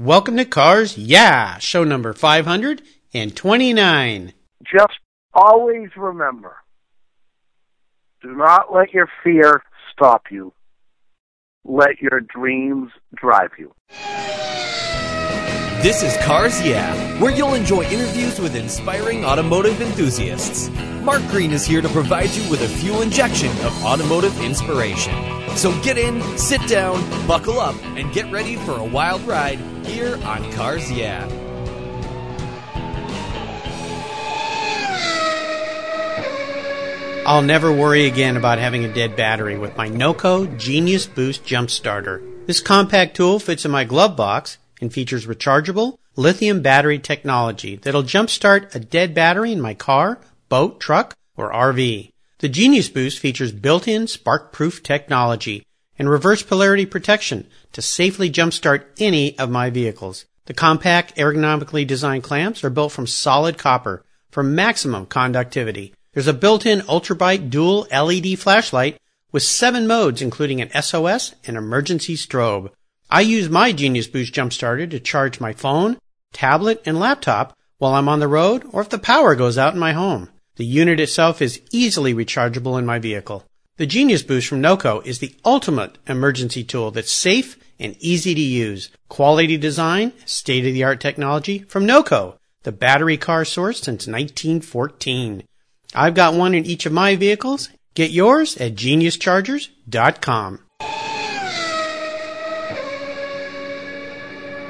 Welcome to Cars Yeah, show number 529. Just always remember do not let your fear stop you. Let your dreams drive you. This is Cars Yeah, where you'll enjoy interviews with inspiring automotive enthusiasts. Mark Green is here to provide you with a fuel injection of automotive inspiration. So get in, sit down, buckle up, and get ready for a wild ride here on Cars Yeah. I'll never worry again about having a dead battery with my NOCO Genius Boost Jump Starter. This compact tool fits in my glove box and features rechargeable lithium battery technology that'll jumpstart a dead battery in my car, boat, truck, or RV. The Genius Boost features built-in spark-proof technology and reverse polarity protection to safely jumpstart any of my vehicles. The compact, ergonomically designed clamps are built from solid copper for maximum conductivity. There's a built-in ultrabright dual LED flashlight with seven modes, including an SOS and emergency strobe. I use my Genius Boost Jump Starter to charge my phone, tablet, and laptop while I'm on the road or if the power goes out in my home. The unit itself is easily rechargeable in my vehicle. The Genius Boost from NOCO is the ultimate emergency tool that's safe and easy to use. Quality design, state-of-the-art technology from NOCO, the battery car source since 1914. I've got one in each of my vehicles. Get yours at geniuschargers.com.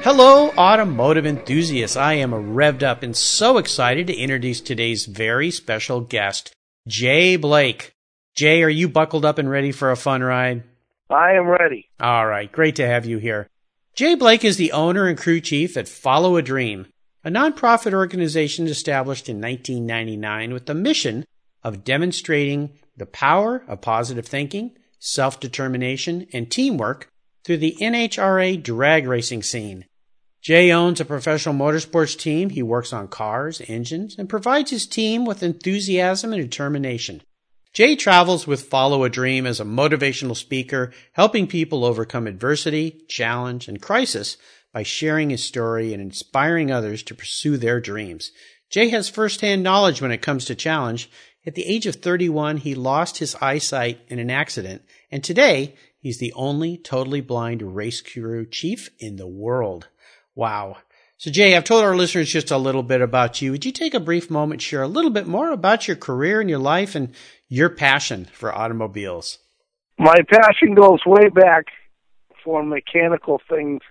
Hello, automotive enthusiasts. I am revved up and so excited to introduce today's very special guest, Jay Blake. Jay, are you buckled up and ready for a fun ride? I am ready. All right, great to have you here. Jay Blake is the owner and crew chief at Follow a Dream, a nonprofit organization established in 1999 with the mission of demonstrating the power of positive thinking, self determination, and teamwork through the NHRA drag racing scene. Jay owns a professional motorsports team. He works on cars, engines, and provides his team with enthusiasm and determination. Jay travels with Follow a Dream as a motivational speaker, helping people overcome adversity, challenge, and crisis by sharing his story and inspiring others to pursue their dreams. Jay has firsthand knowledge when it comes to challenge. At the age of 31, he lost his eyesight in an accident, and today he's the only totally blind race crew chief in the world. Wow. So, Jay, I've told our listeners just a little bit about you. Would you take a brief moment, share a little bit more about your career and your life and your passion for automobiles? My passion goes way back for mechanical things.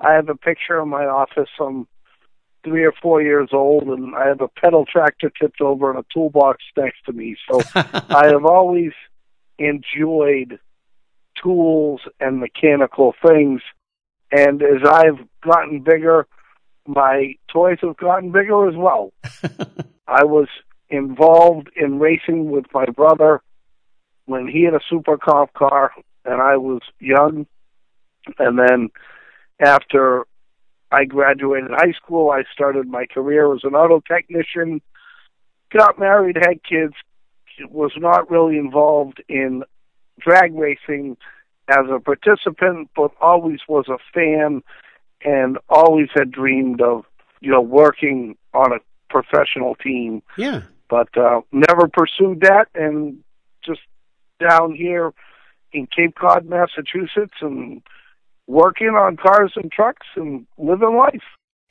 I have a picture in my office. I'm three or four years old, and I have a pedal tractor tipped over and a toolbox next to me. So I have always enjoyed tools and mechanical things. And as I've gotten bigger, my toys have gotten bigger as well. I was involved in racing with my brother when he had a super comp car and I was young. And then after I graduated high school, I started my career as an auto technician, got married, had kids, was not really involved in drag racing as a participant, but always was a fan and always had dreamed of, you know, working on a professional team. Yeah. But uh, never pursued that, and just down here in Cape Cod, Massachusetts, and working on cars and trucks and living life.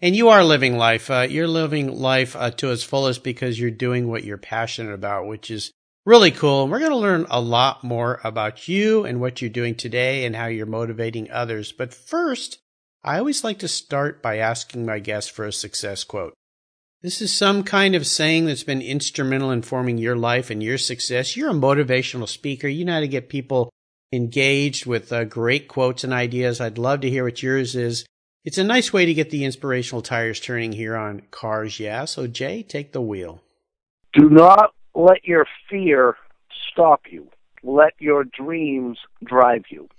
And you are living life. Uh, you're living life uh, to its fullest because you're doing what you're passionate about, which is really cool. And we're going to learn a lot more about you and what you're doing today and how you're motivating others. But first, I always like to start by asking my guests for a success quote. This is some kind of saying that's been instrumental in forming your life and your success. You're a motivational speaker. You know how to get people engaged with uh, great quotes and ideas. I'd love to hear what yours is. It's a nice way to get the inspirational tires turning here on Cars Yeah. So, Jay, take the wheel. Do not let your fear stop you. Let your dreams drive you.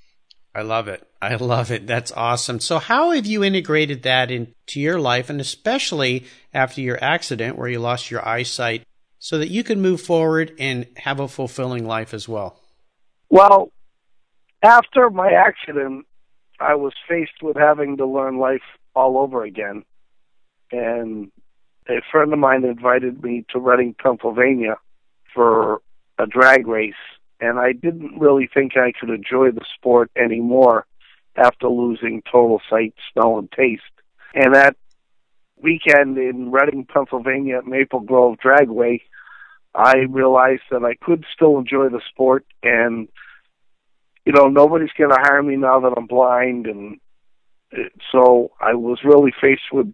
I love it. I love it. That's awesome. So, how have you integrated that into your life, and especially after your accident where you lost your eyesight, so that you can move forward and have a fulfilling life as well? Well, after my accident, I was faced with having to learn life all over again. And a friend of mine invited me to Reading, Pennsylvania for a drag race, and I didn't really think I could enjoy the sport anymore after losing total sight, smell, and taste. And that weekend in Reading, Pennsylvania at Maple Grove Dragway, I realized that I could still enjoy the sport and you know nobody's going to hire me now that I'm blind and uh, so I was really faced with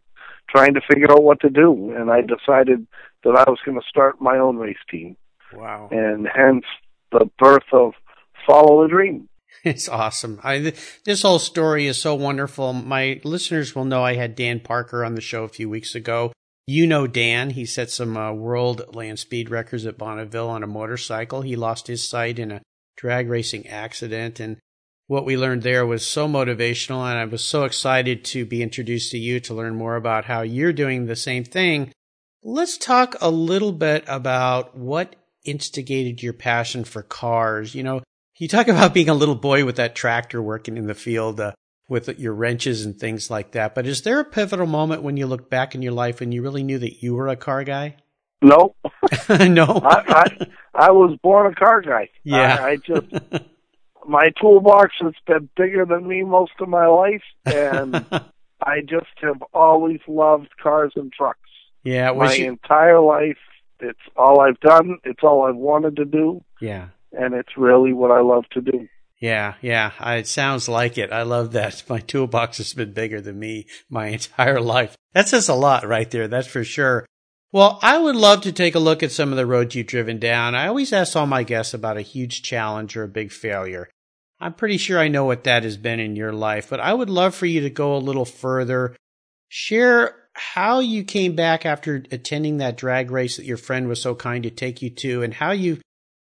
trying to figure out what to do and I decided that I was going to start my own race team. Wow. And hence the birth of Follow the Dream. It's awesome. I, this whole story is so wonderful. My listeners will know I had Dan Parker on the show a few weeks ago. You know Dan. He set some uh, world land speed records at Bonneville on a motorcycle. He lost his sight in a drag racing accident. And what we learned there was so motivational. And I was so excited to be introduced to you to learn more about how you're doing the same thing. Let's talk a little bit about what instigated your passion for cars. You know, you talk about being a little boy with that tractor working in the field uh, with your wrenches and things like that. But is there a pivotal moment when you look back in your life and you really knew that you were a car guy? No. no. I, I I was born a car guy. Yeah. I, I just my toolbox has been bigger than me most of my life, and I just have always loved cars and trucks. Yeah, my you... entire life. It's all I've done. It's all I've wanted to do. Yeah and it's really what I love to do. Yeah, yeah, it sounds like it. I love that. My toolbox has been bigger than me my entire life. That says a lot right there, that's for sure. Well, I would love to take a look at some of the roads you've driven down. I always ask all my guests about a huge challenge or a big failure. I'm pretty sure I know what that has been in your life, but I would love for you to go a little further. Share how you came back after attending that drag race that your friend was so kind to take you to and how you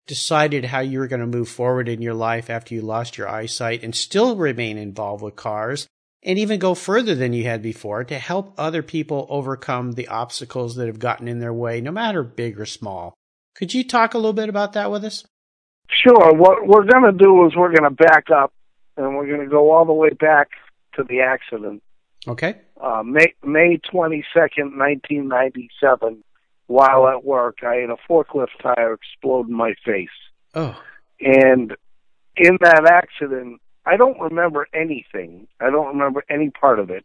decided how you were going to move forward in your life after you lost your eyesight and still remain involved with cars and even go further than you had before to help other people overcome the obstacles that have gotten in their way, no matter big or small. Could you talk a little bit about that with us? Sure. What we're going to do is we're going to back up and we're going to go all the way back to the accident. Okay. Uh, May May twenty second, nineteen ninety seven while at work, I had a forklift tire explode in my face. Oh. And in that accident, I don't remember anything. I don't remember any part of it.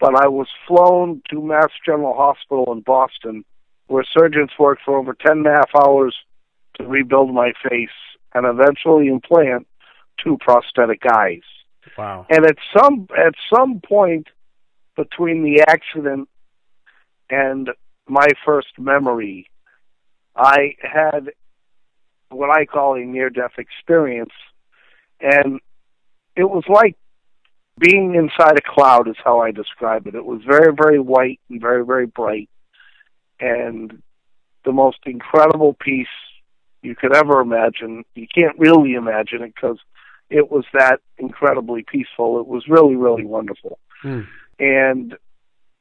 But I was flown to Mass General Hospital in Boston, where surgeons worked for over ten and a half hours to rebuild my face and eventually implant two prosthetic eyes. Wow. And at some at some point between the accident and my first memory, I had what I call a near death experience. And it was like being inside a cloud, is how I describe it. It was very, very white and very, very bright. And the most incredible peace you could ever imagine. You can't really imagine it because it was that incredibly peaceful. It was really, really wonderful. Mm. And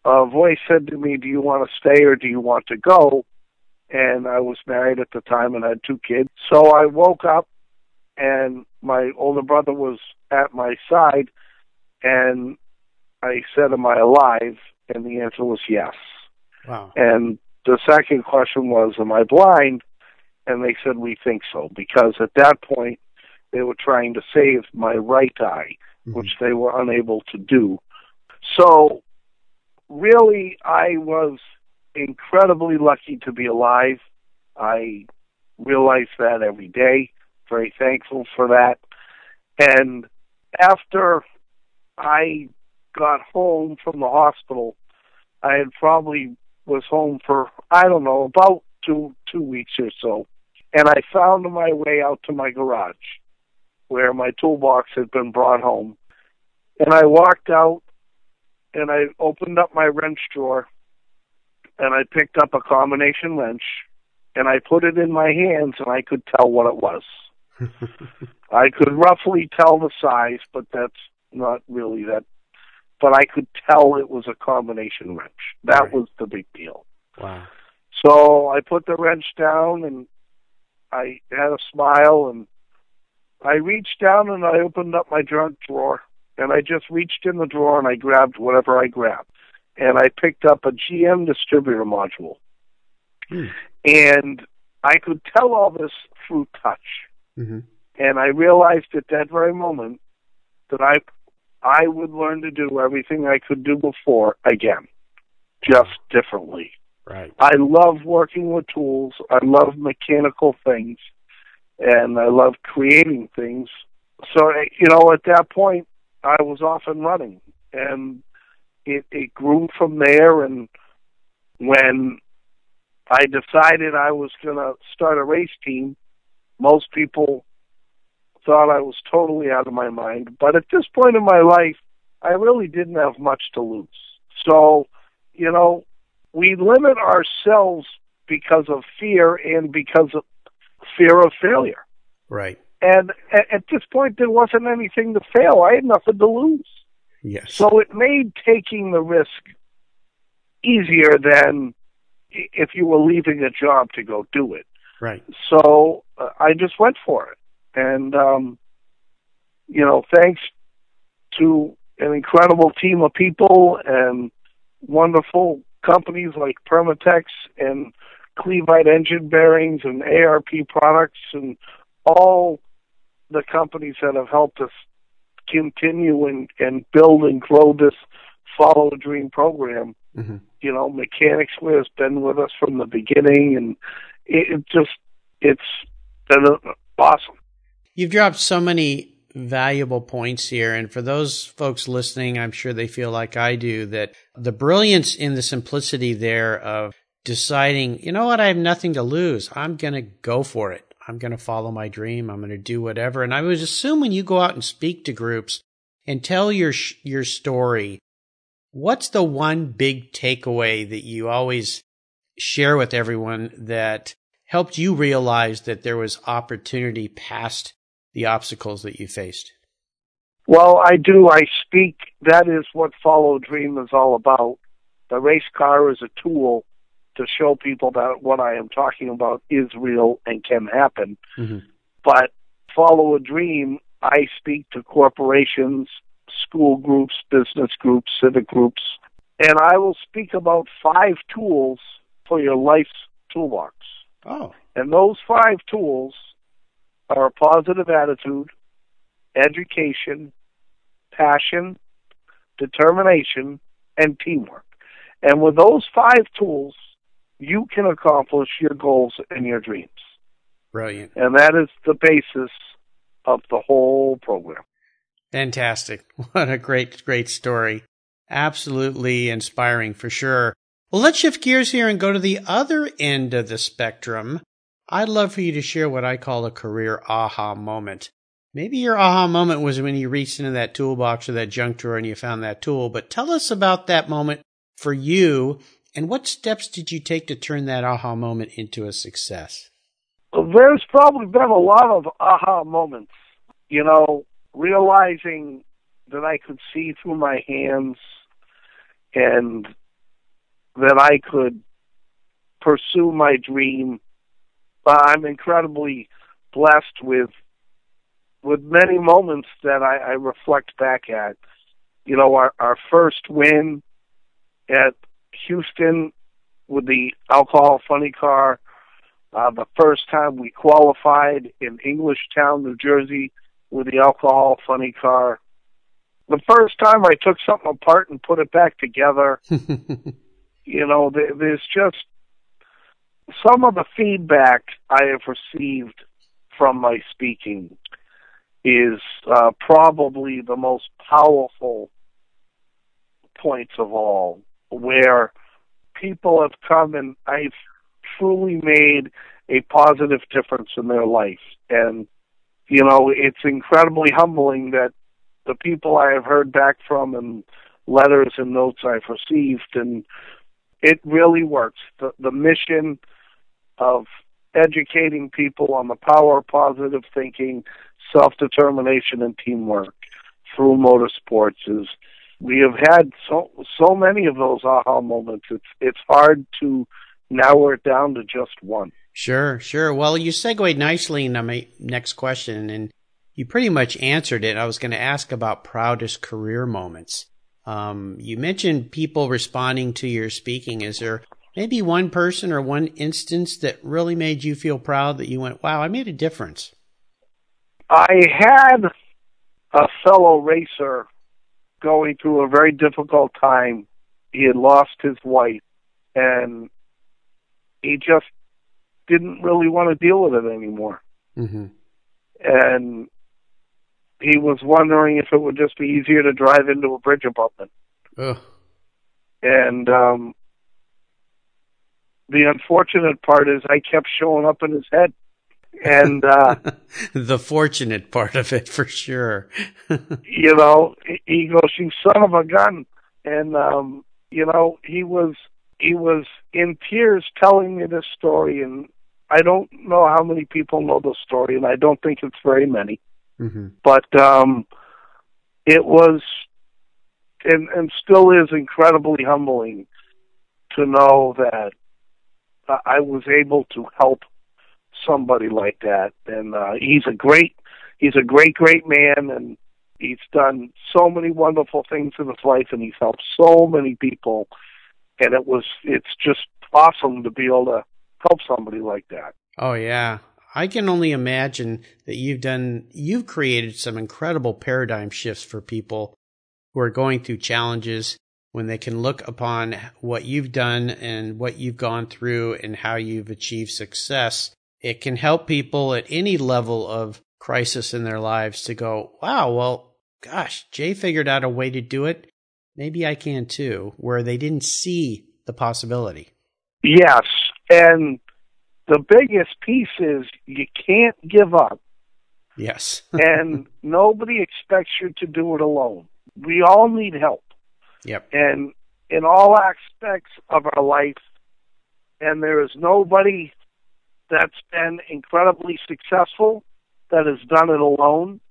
a voice said to me, "Do you want to stay or do you want to go?" And I was married at the time and I had two kids. So I woke up, and my older brother was at my side, and I said, "Am I alive?" And the answer was yes. Wow. And the second question was, "Am I blind?" And they said, "We think so," because at that point they were trying to save my right eye, mm-hmm. which they were unable to do. So really, I was incredibly lucky to be alive. I realize that every day. Very thankful for that. And after I got home from the hospital, I had probably was home for I don't know about two two weeks or so, and I found my way out to my garage, where my toolbox had been brought home, and I walked out and I opened up my wrench drawer and I picked up a combination wrench and I put it in my hands and I could tell what it was. I could roughly tell the size, but that's not really that. But I could tell it was a combination wrench. That right. was the big deal. Wow. So I put the wrench down and I had a smile and I reached down and I opened up my junk drawer and I just reached in the drawer and I grabbed whatever I grabbed. And I picked up a GM distributor module. Hmm. And I could tell all this through touch. Mm-hmm. And I realized at that very moment that I I would learn to do everything I could do before again, just differently. Right. I love working with tools. I love mechanical things, and I love creating things. So you know, at that point, I was off and running, and it it grew from there. And when I decided I was going to start a race team, most people thought I was totally out of my mind. But at this point in my life, I really didn't have much to lose. So, you know, we limit ourselves because of fear and because of fear of failure. Right. And at, at this point, there wasn't anything to fail. I had nothing to lose. Yes. So it made taking the risk easier than if you were leaving a job to go do it. Right. So uh, I just went for it. And, um, you know, thanks to an incredible team of people and wonderful companies like Permatex and Clevite engine bearings and ARP products and all the companies that have helped us continue and, and build and grow this Follow a Dream program. Mm-hmm. You know, Mechanics has been with us from the beginning and it, it just, it's been awesome. You've dropped so many valuable points here. And for those folks listening, I'm sure they feel like I do that the brilliance in the simplicity there of deciding, you know what, I have nothing to lose. I'm going to go for it. I'm going to follow my dream. I'm going to do whatever. And I would assume when you go out and speak to groups and tell your, your story, what's the one big takeaway that you always share with everyone that helped you realize that there was opportunity past the obstacles that you faced? Well, I do. I speak. That is what Follow a Dream is all about. The race car is a tool to show people that what I am talking about is real and can happen. Mm-hmm. But Follow a Dream, I speak to corporations, school groups, business groups, civic groups, and I will speak about five tools for your life's toolbox. Oh, And those five tools are a positive attitude, education, passion, determination, and teamwork. And with those five tools, you can accomplish your goals and your dreams. brilliant. And that is the basis of the whole program. Fantastic. What a great, great story. Absolutely inspiring for sure. Well, let's shift gears here and go to the other end of the spectrum. I'd love for you to share what I call a career aha moment. Maybe your aha moment was when you reached into that toolbox or that junk drawer and you found that tool, but tell us about that moment for you and what steps did you take to turn that aha moment into a success? There's probably been a lot of aha moments, you know, realizing that I could see through my hands and that I could pursue my dream. Uh, I'm incredibly blessed with with many moments that I, I reflect back at. You know, our, our first win at Houston with the alcohol funny car, uh, the first time we qualified in Englishtown, New Jersey with the alcohol funny car. The first time I took something apart and put it back together, you know, there's just some of the feedback I have received from my speaking is uh, probably the most powerful points of all, where people have come and I've truly made a positive difference in their life. And, you know, it's incredibly humbling that the people I have heard back from and letters and notes I've received and it really works. The the mission of educating people on the power of positive thinking, self determination and teamwork through motorsports is we have had so so many of those aha moments. It's it's hard to narrow it down to just one. Sure, sure. Well, you segued nicely into my next question. And you pretty much answered it. I was going to ask about proudest career moments. Um, you mentioned people responding to your speaking. Is there maybe one person or one instance that really made you feel proud that you went, wow, I made a difference? I had a fellow racer going through a very difficult time. He had lost his wife and he just didn't really want to deal with it anymore. Mm-hmm. And he was wondering if it would just be easier to drive into a bridge abutment. Ugh. And um the unfortunate part is I kept showing up in his head. And uh the fortunate part of it for sure. you know, he goes, You son of a gun and um, you know, he was he was in tears telling me this story and I don't know how many people know the story and I don't think it's very many. Mm-hmm. But um it was and and still is incredibly humbling to know that I was able to help somebody like that. And uh, he's a great, he's a great, great man, and he's done so many wonderful things in his life, and he's helped so many people. And it was, it's just awesome to be able to help somebody like that. Oh yeah. I can only imagine that you've done, you've created some incredible paradigm shifts for people who are going through challenges when they can look upon what you've done and what you've gone through and how you've achieved success. It can help people at any level of crisis in their lives to go, wow, well, gosh, Jay figured out a way to do it. Maybe I can too, where they didn't see the possibility. Yes. And the biggest piece is you can't give up. Yes. and nobody expects you to do it alone. We all need help. Yep. And in all aspects of our life, and there is nobody that's been incredibly successful that has done it alone.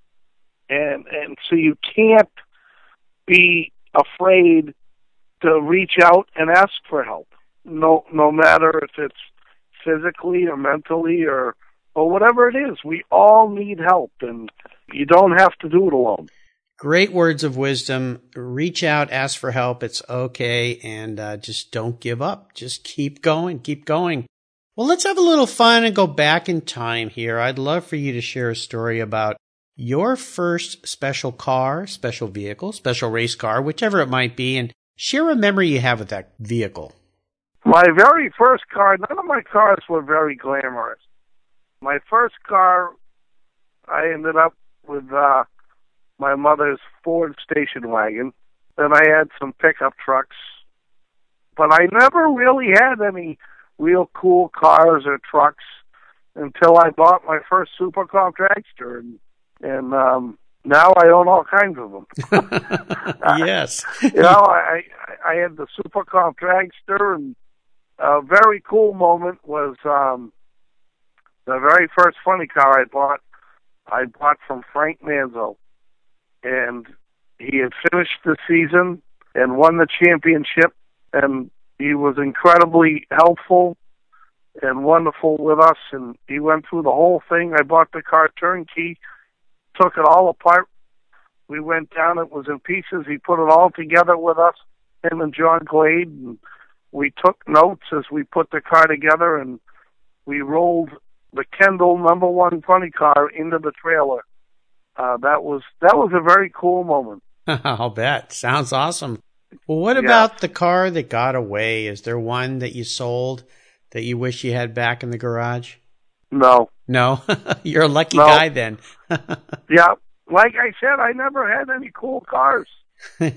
And and so you can't be afraid to reach out and ask for help. No no matter if it's physically or mentally or or whatever it is. We all need help and you don't have to do it alone. Great words of wisdom. Reach out, ask for help. It's okay. And uh, just don't give up. Just keep going, keep going. Well, let's have a little fun and go back in time here. I'd love for you to share a story about your first special car, special vehicle, special race car, whichever it might be, and share a memory you have with that vehicle. My very first car, none of my cars were very glamorous. My first car, I ended up with uh, my mother's Ford station wagon. Then I had some pickup trucks. But I never really had any real cool cars or trucks until I bought my first super comp dragster and and um now I own all kinds of them. yes. you know, I I had the super comp dragster and a very cool moment was um the very first funny car I bought I bought from Frank Manzo and he had finished the season and won the championship and he was incredibly helpful and wonderful with us and he went through the whole thing. I bought the car turnkey, took it all apart. We went down, it was in pieces. He put it all together with us, him and John Glade and we took notes as we put the car together and we rolled the Kendall number one funny car into the trailer uh, that was that was a very cool moment. I'll bet. Sounds awesome. Well, what yeah. about the car that got away? Is there one that you sold that you wish you had back in the garage? No. No? You're a lucky no. guy then. yeah. Like I said, I never had any cool cars.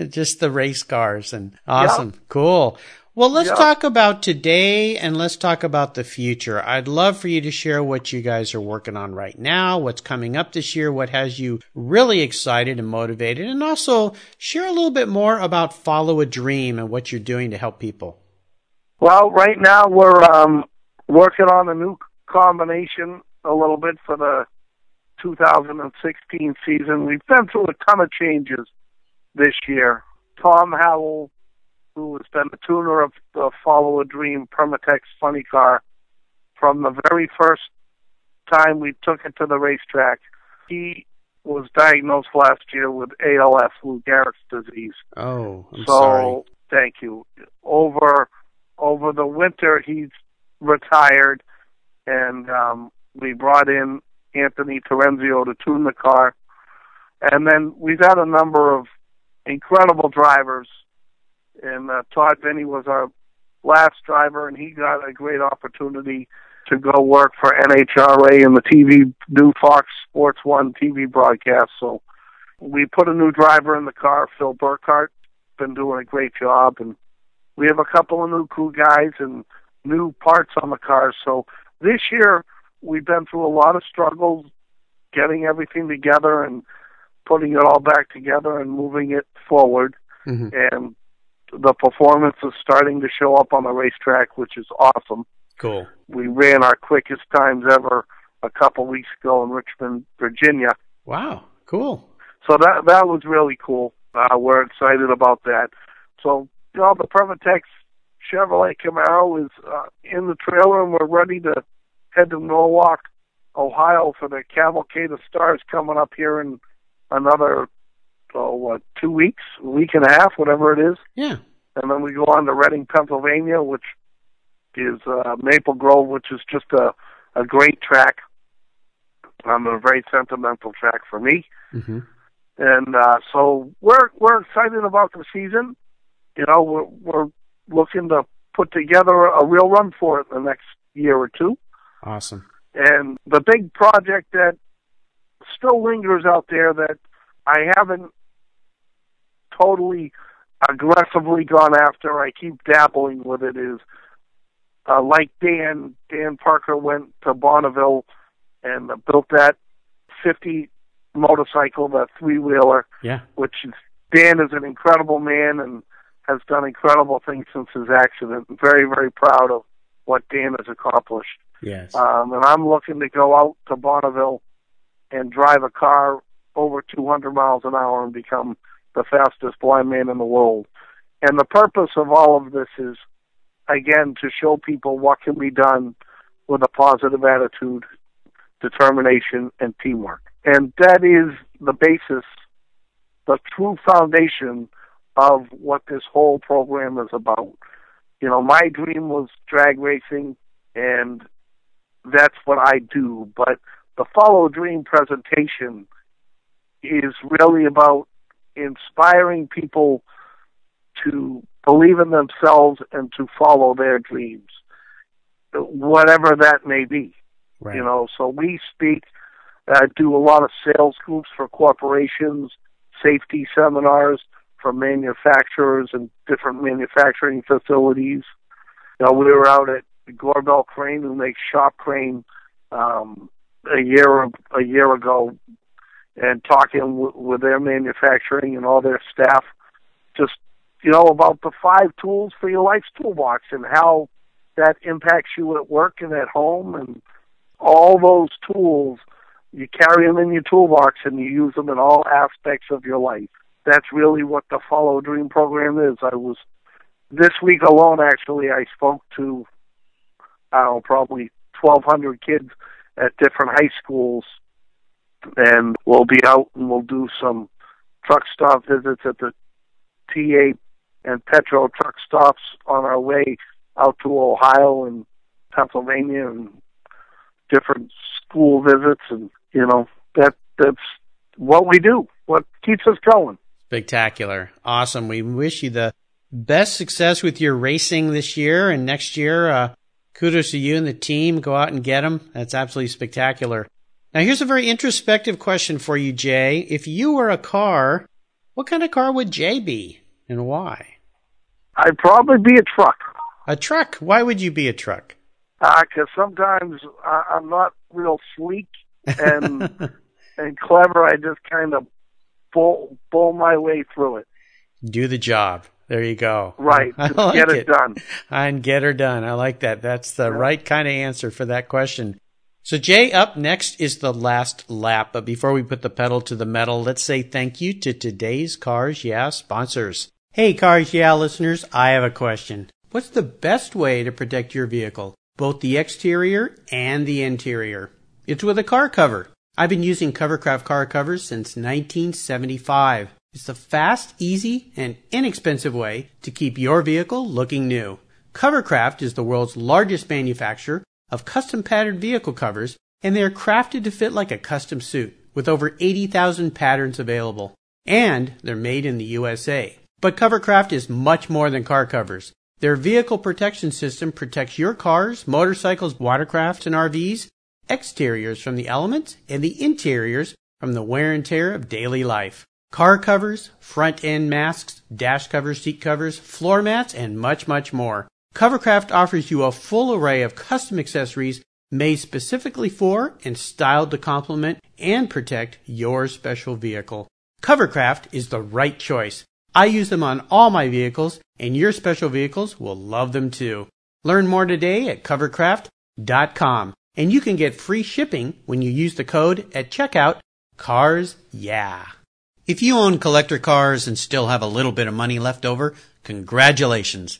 Just the race cars and awesome. Yeah. Cool. Well, let's yep. talk about today and let's talk about the future. I'd love for you to share what you guys are working on right now, what's coming up this year, what has you really excited and motivated, and also share a little bit more about Follow a Dream and what you're doing to help people. Well, right now we're um, working on a new combination a little bit for the 2016 season. We've been through a ton of changes this year. Tom Howell who has been the tuner of the Follow a Dream Permatex funny car from the very first time we took it to the racetrack. He was diagnosed last year with ALS, Lou Gehrig's disease. Oh, I'm so sorry. thank you. Over over the winter, he's retired, and um, we brought in Anthony Terenzio to tune the car, and then we've had a number of incredible drivers. And uh, Todd Benny was our last driver, and he got a great opportunity to go work for NHRA and the TV new Fox Sports One TV broadcast. So we put a new driver in the car, Phil Burkart, been doing a great job, and we have a couple of new crew guys and new parts on the car. So this year we've been through a lot of struggles getting everything together and putting it all back together and moving it forward. hmm And the performance is starting to show up on the racetrack, which is awesome. Cool. We ran our quickest times ever a couple weeks ago in Richmond, Virginia. Wow. Cool. So that that was really cool. Uh, we're excited about that. So you know, the Permatex Chevrolet Camaro is uh, in the trailer, and we're ready to head to Norwalk, Ohio, for the Cavalcade of Stars coming up here in another oh what two weeks, a week and a half, whatever it is, Yeah. and then we go on to Reading, Pennsylvania, which is uh, Maple Grove, which is just a a great track. I'm um, a very sentimental track for me Mm-hmm. and uh, so we're we're excited about the season. You know, we're we're looking to put together a real run for it the next year or two. Awesome. And the big project that still lingers out there that I haven't totally aggressively gone after. I keep dabbling with it. Is uh, like Dan Dan Parker went to Bonneville and uh, built that fifty motorcycle, that three wheeler Yeah. which is Dan is an incredible man and has done incredible things since his accident. I'm very, very proud of what Dan has accomplished. Yes. Um, and I'm looking to go out to Bonneville and drive a car over 200 miles an hour and become the fastest blind man in the world. And the purpose of all of this is, again, to show people what can be done with a positive attitude, determination, and teamwork. And that is the basis, the true foundation of what this whole program is about. You know, my dream was drag racing, and that's what I do. But the Follow Dream presentation is really about inspiring people to believe in themselves and to follow their dreams, whatever that may be. right. You know, so we speak, uh, do a lot of sales groups for corporations, safety seminars for manufacturers and different manufacturing facilities. You know, we were out at Gorbel Crane, who makes shop crane, um, a year a year ago, and talking w- with their manufacturing and all their staff, just you know about the five tools for your life's toolbox and how that impacts you at work and at home and all those tools, you carry them in your toolbox and you use them in all aspects of your life. That's really what the Follow Dream program is. I was this week alone actually I spoke to I don't know, probably twelve hundred kids at different high schools and we'll be out and we'll do some truck stop visits at the TA and Petro truck stops on our way out to Ohio and Pennsylvania and different school visits and you know that that's what we do what keeps us going Spectacular. Awesome. We wish you the best success with your racing this year and next year. Uh, kudos to you and the team. Go out and get them. That's absolutely spectacular. Now, here's a very introspective question for you, Jay. If you were a car, what kind of car would Jay be and why? i'd probably be a truck A truck. Why would you be a truck? Uh, because sometimes I, i'm not real sleek and and clever i just kind of bull bull my way through it Do the job. There you go. right like get it, done and get her done. I like that. That's the right kind of answer for that question. So, Jay, up next is the last lap. But before we put the pedal to the metal, let's say thank you to today's Cars Yeah sponsors. Hey, Cars Yeah listeners, I have a question. What's the best way to protect your vehicle, both the exterior and the interior? It's with a car cover. I've been using Covercraft car covers since 1975. It's the fast, easy, and inexpensive way to keep your vehicle looking new. Covercraft is the world's largest manufacturer of custom patterned vehicle covers, and they are crafted to fit like a custom suit with over 80,000 patterns available. And they're made in the USA. But Covercraft is much more than car covers. Their vehicle protection system protects your cars, motorcycles, watercrafts, and RVs, exteriors from the elements, and the interiors from the wear and tear of daily life. Car covers, front end masks, dash covers, seat covers, floor mats, and much, much more. Covercraft offers you a full array of custom accessories made specifically for and styled to complement and protect your special vehicle. Covercraft is the right choice. I use them on all my vehicles, and your special vehicles will love them too. Learn more today at covercraft.com, and you can get free shipping when you use the code at checkout CARS YEAH. If you own collector cars and still have a little bit of money left over, congratulations.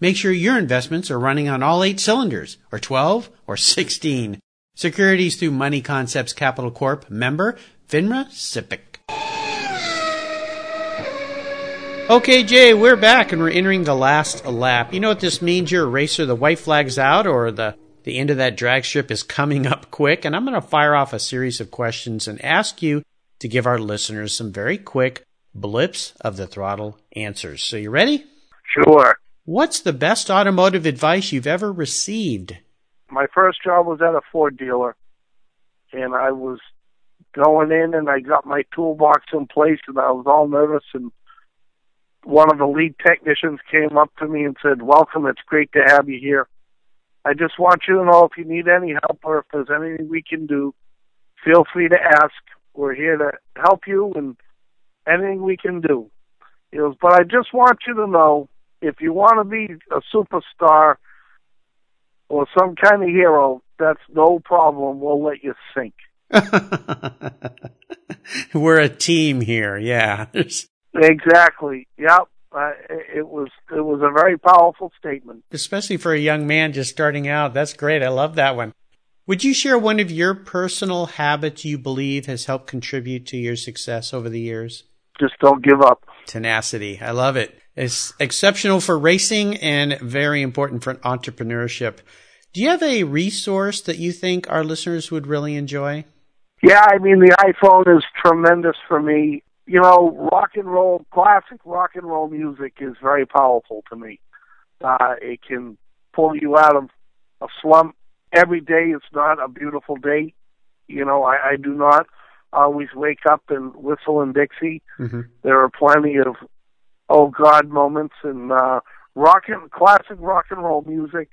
Make sure your investments are running on all eight cylinders, or 12, or 16. Securities through Money Concepts Capital Corp. Member, FINRA SIPC. Okay, Jay, we're back and we're entering the last lap. You know what this means? You're a racer. The white flag's out, or the the end of that drag strip is coming up quick. And I'm going to fire off a series of questions and ask you to give our listeners some very quick blips of the throttle answers. So, you ready? Sure. What's the best automotive advice you've ever received? My first job was at a Ford dealer, and I was going in and I got my toolbox in place, and I was all nervous and one of the lead technicians came up to me and said, Welcome, it's great to have you here. I just want you to know if you need any help or if there's anything we can do, feel free to ask. We're here to help you and anything we can do. He goes, but I just want you to know if you want to be a superstar or some kind of hero, that's no problem. We'll let you sink. We're a team here. Yeah. Exactly. Yep. Uh, it was it was a very powerful statement, especially for a young man just starting out. That's great. I love that one. Would you share one of your personal habits you believe has helped contribute to your success over the years? Just don't give up. Tenacity. I love it. It's exceptional for racing and very important for entrepreneurship. Do you have a resource that you think our listeners would really enjoy? Yeah, I mean the iPhone is tremendous for me you know, rock and roll, classic rock and roll music is very powerful to me. Uh, it can pull you out of a slump. Every day it's not a beautiful day. You know, I, I do not always wake up and whistle and Dixie. Mm-hmm. There are plenty of oh God moments and uh, rock and classic rock and roll music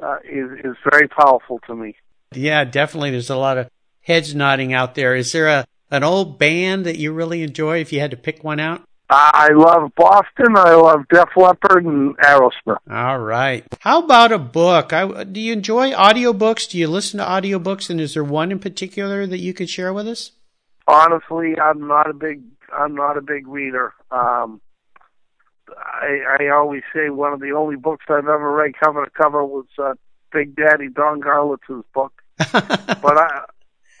uh, is is very powerful to me. Yeah, definitely. There's a lot of heads nodding out there. Is there a an old band that you really enjoy if you had to pick one out? I love Boston. I love Def Leppard and Aerosmith. All right. How about a book? I, do you enjoy audiobooks? Do you listen to audiobooks? And is there one in particular that you could share with us? Honestly, I'm not a big I'm not a big reader. Um, I I always say one of the only books I've ever read cover to cover was uh, Big Daddy Don Garlits's book. but I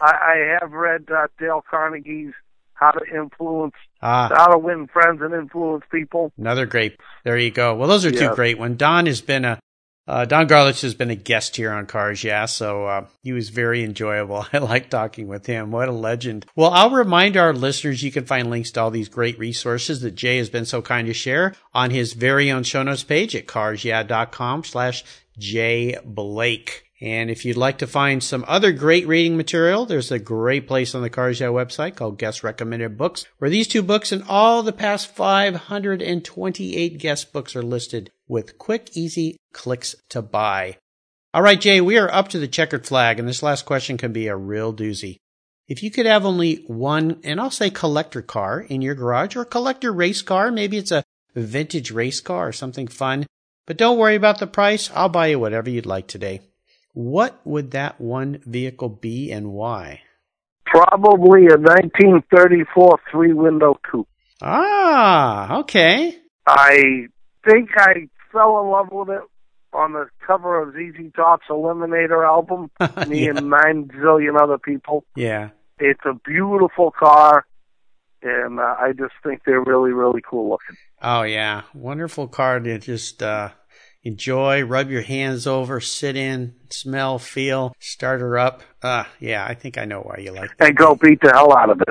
I, I have read uh, Dale Carnegie's How to Influence, ah. How to Win Friends and Influence People. Another great. There you go. Well, those are two great ones. Don has been a uh, Don Garlits has been a guest here on Cars Yeah, so uh, he was very enjoyable. I like talking with him. What a legend. Well, I'll remind our listeners you can find links to all these great resources that Jay has been so kind to share on his very own show notes page at carsyeah.com slash Jay Blake. And if you'd like to find some other great reading material, there's a great place on the Cars Yeah website called Guest Recommended Books, where these two books and all the past 528 guest books are listed with quick, easy clicks to buy. All right, Jay, we are up to the checkered flag, and this last question can be a real doozy. If you could have only one, and I'll say collector car in your garage or collector race car, maybe it's a vintage race car or something fun, but don't worry about the price. I'll buy you whatever you'd like today. What would that one vehicle be and why? Probably a 1934 three window coupe. Ah, okay. I think I fell in love with it on the cover of ZZ Top's Eliminator album. me yeah. and nine zillion other people. Yeah. It's a beautiful car, and uh, I just think they're really, really cool looking. Oh yeah, wonderful car to just uh, enjoy, rub your hands over, sit in, smell, feel, start her up. Uh, yeah, I think I know why you like it. And go beat the hell out of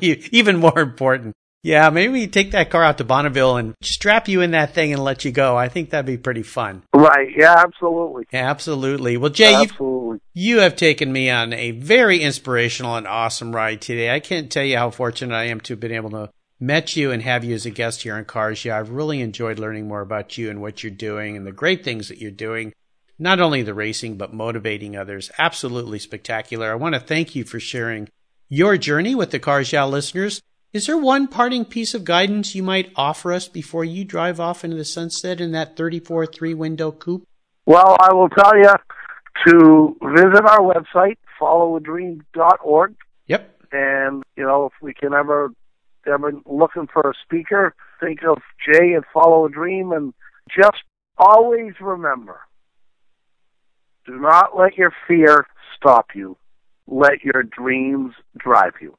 it. Even more important. Yeah, maybe we take that car out to Bonneville and strap you in that thing and let you go. I think that'd be pretty fun. Right. Yeah, absolutely. Absolutely. Well, Jay, you've. You have taken me on a very inspirational and awesome ride today. I can't tell you how fortunate I am to have been able to met you and have you as a guest here on Cars. Yeah, I've really enjoyed learning more about you and what you're doing and the great things that you're doing. Not only the racing, but motivating others. Absolutely spectacular. I want to thank you for sharing your journey with the Cars Yeah listeners. Is there one parting piece of guidance you might offer us before you drive off into the sunset in that 34 three window coupe? Well, I will tell you to visit our website, followadream.org. Yep. And, you know, if we can ever, ever looking for a speaker, think of Jay and Follow a Dream and just always remember, do not let your fear stop you. Let your dreams drive you.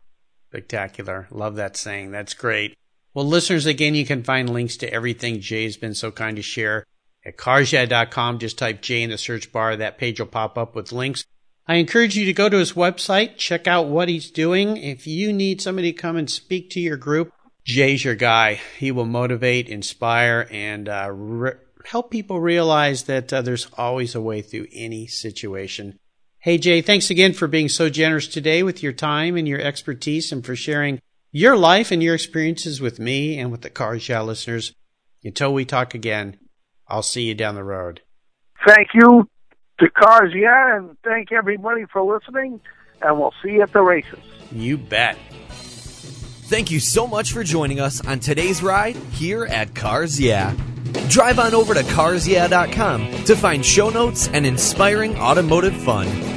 Spectacular. Love that saying. That's great. Well, listeners, again, you can find links to everything Jay's been so kind to share at carsyeah.com. Just type Jay in the search bar. That page will pop up with links. I encourage you to go to his website, check out what he's doing. If you need somebody to come and speak to your group, Jay's your guy. He will motivate, inspire, and uh, re- help people realize that uh, there's always a way through any situation. Hey, Jay, thanks again for being so generous today with your time and your expertise and for sharing your life and your experiences with me and with the Cars Yeah listeners. Until we talk again, I'll see you down the road. Thank you to Cars Yeah, and thank everybody for listening, and we'll see you at the races. You bet. Thank you so much for joining us on today's ride here at Cars Yeah. Drive on over to carsyeah.com to find show notes and inspiring automotive fun.